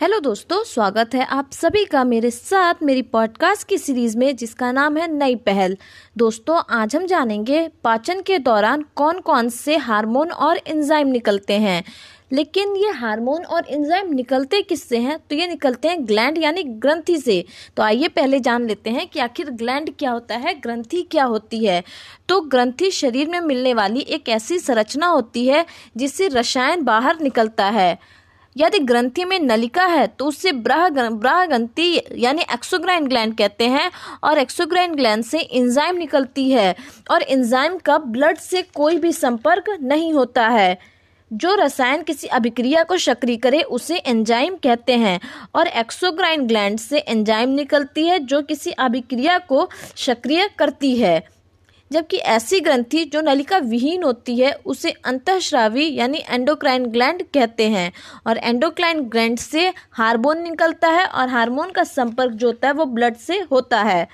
Hello दोस्तों, स्वागत है आप सभी का मेरे साथ मेरी पॉडकास्ट की सीरीज़ में, जिसका नाम है नई पहल। दोस्तों, आज हम जानेंगे पाचन के दौरान कौन कौन से हार्मोन और एंजाइम निकलते हैं। लेकिन ये हार्मोन और एंजाइम निकलते किससे हैं? तो ये निकलते हैं ग्लैंड यानी ग्रंथि से। तो आइए पहले जान लेते हैं कि आखिर ग्लैंड क्या होता है, ग्रंथि क्या होती है। तो ग्रंथि शरीर में मिलने वाली एक ऐसी संरचना होती है, जिससे रसायन बाहर निकलता है। यदि ग्रंथि में नलिका है तो उससे ब्राह ब्राह ग्रंथि, यानी एक्सोग्राइन ग्लैंड कहते हैं, और एक्सोग्राइन ग्लैंड से इंजाइम निकलती है, और इंजाइम का ब्लड से कोई भी संपर्क नहीं होता है। जो रसायन किसी अभिक्रिया को सक्रिय करे, उसे एंजाइम कहते हैं, और एक्सोग्राइन ग्लैंड से एंजाइम निकलती है, जो किसी अभिक्रिया को सक्रिय करती है। जबकि ऐसी ग्रंथि जो नलिका विहीन होती है, उसे अंतःश्रावी यानी एंडोक्राइन ग्लैंड कहते हैं। और एंडोक्राइन ग्लैंड से हार्मोन निकलता है और हार्मोन का संपर्क जो होता है, वो ब्लड से होता है।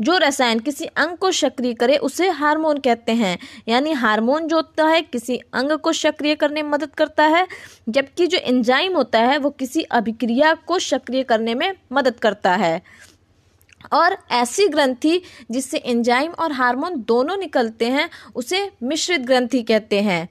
जो रसायन किसी अंग को सक्रिय करे, उसे हार्मोन कहते हैं। यानी हार्मोन जो होता है, किसी अंग को सक्रिय करने में मदद करता है, जबकि जो एंजाइम होता है, वो किसी अभिक्रिया को सक्रिय करने में मदद करता है। और ऐसी ग्रंथि जिससे एंजाइम और हार्मोन दोनों निकलते हैं, उसे मिश्रित ग्रंथि कहते हैं।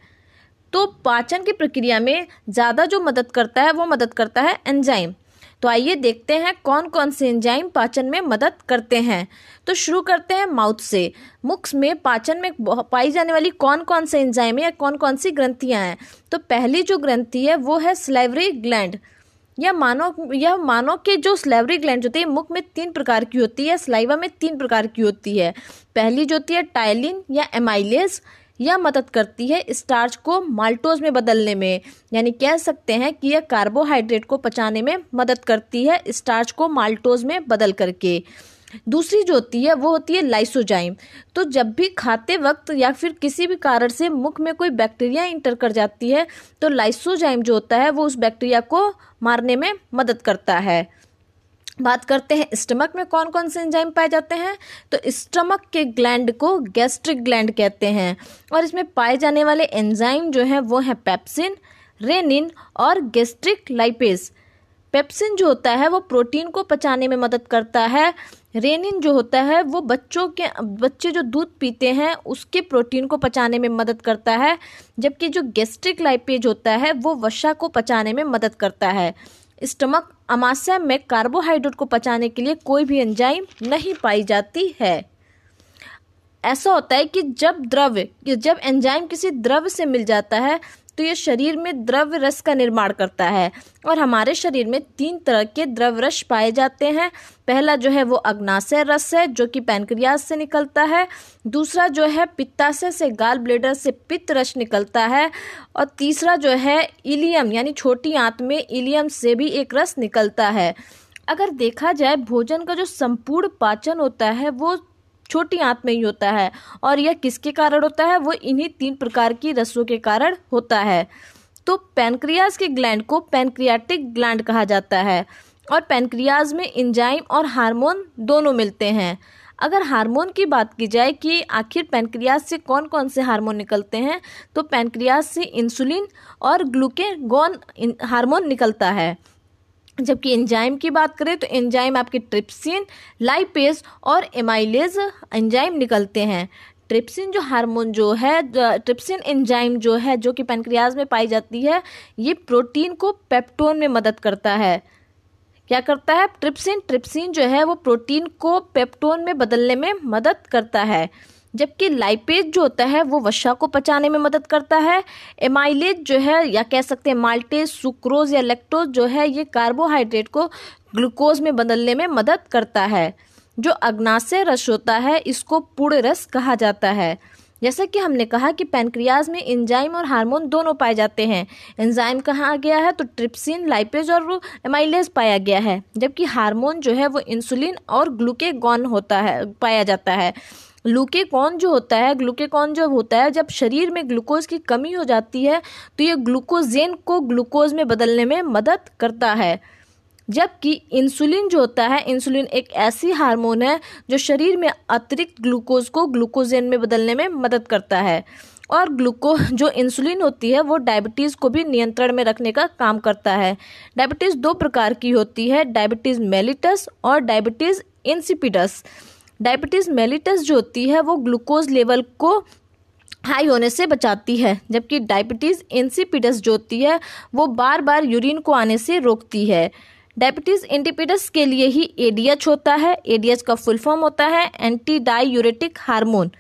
तो पाचन की प्रक्रिया में ज़्यादा जो मदद करता है, वो मदद करता है एंजाइम तो आइए देखते हैं कौन कौन से एंजाइम पाचन में मदद करते हैं। तो शुरू करते हैं माउथ से। मुख में पाचन में पाई जाने वाली कौन कौन से एंजाइम या कौन कौन सी ग्रंथियाँ हैं? तो पहली जो ग्रंथि है, वो है स्लाइवरी ग्लैंड यह मानव यह मानव के जो स्लेवरी ग्लैंड होती है, मुख में तीन प्रकार की होती है स्लाइवा में तीन प्रकार की होती है। पहली जो होती है टाइलिन या एमाइलेस यह मदद करती है स्टार्च को माल्टोज में बदलने में। यानी कह सकते हैं कि यह कार्बोहाइड्रेट को पचाने में मदद करती है स्टार्च को माल्टोज में बदल करके। दूसरी जो होती है, वो होती है लाइसोजाइम तो जब भी खाते वक्त या फिर किसी भी कारण से मुख में कोई बैक्टीरिया इंटर कर जाती है तो लाइसोजाइम जो होता है, वो उस बैक्टीरिया को मारने में मदद करता है। बात करते हैं स्टमक में कौन कौन से एंजाइम पाए जाते हैं? तो स्टमक के ग्लैंड को गैस्ट्रिक ग्लैंड कहते हैं। और इसमें पाए जाने वाले एंजाइम जो हैं, वो हैं पेप्सिन रेनिन और गैस्ट्रिक लाइपेज पेप्सिन जो होता है, वो प्रोटीन को पचाने में मदद करता है। रेनिन जो होता है, वो बच्चों के, बच्चे जो दूध पीते हैं, उसके प्रोटीन को पचाने में मदद करता है, जबकि जो गैस्ट्रिक लाइपेज होता है, वो वसा को पचाने में मदद करता है। स्टमक अमाशय में कार्बोहाइड्रेट को पचाने के लिए कोई भी एंजाइम नहीं पाई जाती है। ऐसा होता है कि जब द्रव्य जब एंजाइम किसी द्रव्य से मिल जाता है तो ये शरीर में द्रव्य रस का निर्माण करता है। और हमारे शरीर में तीन तरह के द्रव्य रस पाए जाते हैं। पहला जो है वो अग्नाशय रस है, जो कि पैनक्रियाज से निकलता है। दूसरा जो है पित्ताशय से गाल ब्लेडर से पित्त रस निकलता है। और तीसरा जो है इलियम, यानी छोटी आंत में इलियम से भी एक रस निकलता है। अगर देखा जाए, भोजन का जो संपूर्ण पाचन होता है, वो छोटी आंत में ही होता है और यह किसके कारण होता है? वो इन्हीं तीन प्रकार की रसों के कारण होता है। तो पैनक्रियाज के ग्लैंड को पैनक्रियाटिक ग्लैंड कहा जाता है और पैनक्रियाज में इंजाइम और हार्मोन दोनों मिलते हैं। अगर हार्मोन की बात की जाए कि आखिर पैनक्रियाज से कौन कौन से हार्मोन निकलते हैं तो पैनक्रियाज से इंसुलिन और ग्लूकेगोन हार्मोन निकलता है। जबकि एंजाइम की बात करें तो एंजाइम आपके ट्रिप्सिन, लाइपेस और एमाइलेज एंजाइम निकलते हैं। ट्रिप्सिन जो हार्मोन जो है ट्रिप्सिन एंजाइम जो है, जो कि पेनक्रियाज में पाई जाती है, ये प्रोटीन को पेप्टोन में मदद करता है। क्या करता है? ट्रिप्सिन ट्रिप्सिन जो है, वो प्रोटीन को पेप्टोन में बदलने में मदद करता है। जबकि लाइपेज जो होता है, वो वसा को पचाने में मदद करता है। एमाइलेज जो है, या कह सकते हैं माल्टेज सुक्रोज या लेक्टोज जो है, ये कार्बोहाइड्रेट को ग्लूकोज में बदलने में मदद करता है। जो अग्नाशय रस होता है, इसको पूर्ण रस कहा जाता है। जैसा कि हमने कहा कि पैनक्रियाज में एंजाइम और हार्मोन दोनों पाए जाते हैं। एंजाइम कहाँ गया है? तो ट्रिप्सिन लाइपेज और एमाइलेज पाया गया है। जबकि हार्मोन जो है, वो इंसुलिन और ग्लूकेगॉन होता है, पाया जाता है। ग्लूकेकॉन जो होता है, ग्लूकेकॉन जो होता है, जब शरीर में ग्लूकोज की कमी हो जाती है तो ये ग्लूकोजेन को ग्लूकोज में बदलने में मदद करता है। जबकि इंसुलिन जो होता है, इंसुलिन एक ऐसी हार्मोन है, जो शरीर में अतिरिक्त ग्लूकोज को ग्लूकोजेन में बदलने में मदद करता है। और ग्लूको, जो इंसुलिन होती है, वो डायबिटीज़ को भी नियंत्रण में रखने का काम करता है। डायबिटीज़ दो प्रकार की होती है, डायबिटीज़ मेलिटस और डायबिटीज़ इंसिपिडस। डायबिटीज़ मेलिटस जो होती है, वो ग्लूकोज लेवल को हाई होने से बचाती है, जबकि डायबिटीज़ इंसिपिडस जो होती है, वो बार बार यूरिन को आने से रोकती है। डायबिटीज़ इंडिपिडस के लिए ही एडीएच होता है एडीएच का फुल फॉर्म होता है एंटी डायूरेटिक हार्मोन।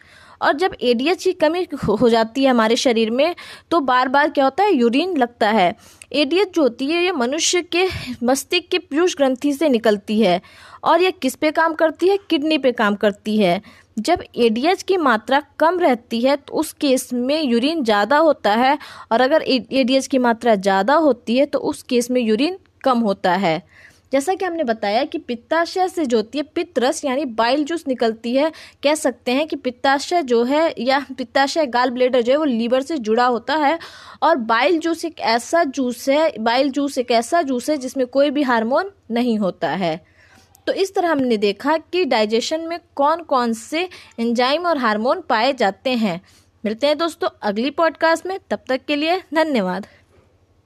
और जब एडीएच की कमी हो जाती है हमारे शरीर में तो बार बार क्या होता है? यूरिन लगता है। एडीएच जो होती है, ये मनुष्य के मस्तिष्क के पीयूष ग्रंथि से निकलती है और ये किस पे काम करती है? किडनी पे काम करती है। जब एडीएच की मात्रा कम रहती है तो उस केस में यूरिन ज़्यादा होता है और अगर एडीएच की मात्रा ज़्यादा होती है तो उस केस में यूरिन कम होता है। जैसा कि हमने बताया कि पित्ताशय से जो होती है पित्तरस यानी बाइल जूस निकलती है, कह सकते हैं कि पित्ताशय जो है या पित्ताशय गाल ब्लेडर जो है, वो लीवर से जुड़ा होता है और बाइल जूस एक ऐसा जूस है, बाइल जूस एक ऐसा जूस है जिसमें कोई भी हार्मोन नहीं होता है। तो इस तरह हमने देखा कि डाइजेशन में कौन कौन से एंजाइम और हार्मोन पाए जाते हैं। मिलते हैं दोस्तों अगली पॉडकास्ट में, तब तक के लिए धन्यवाद।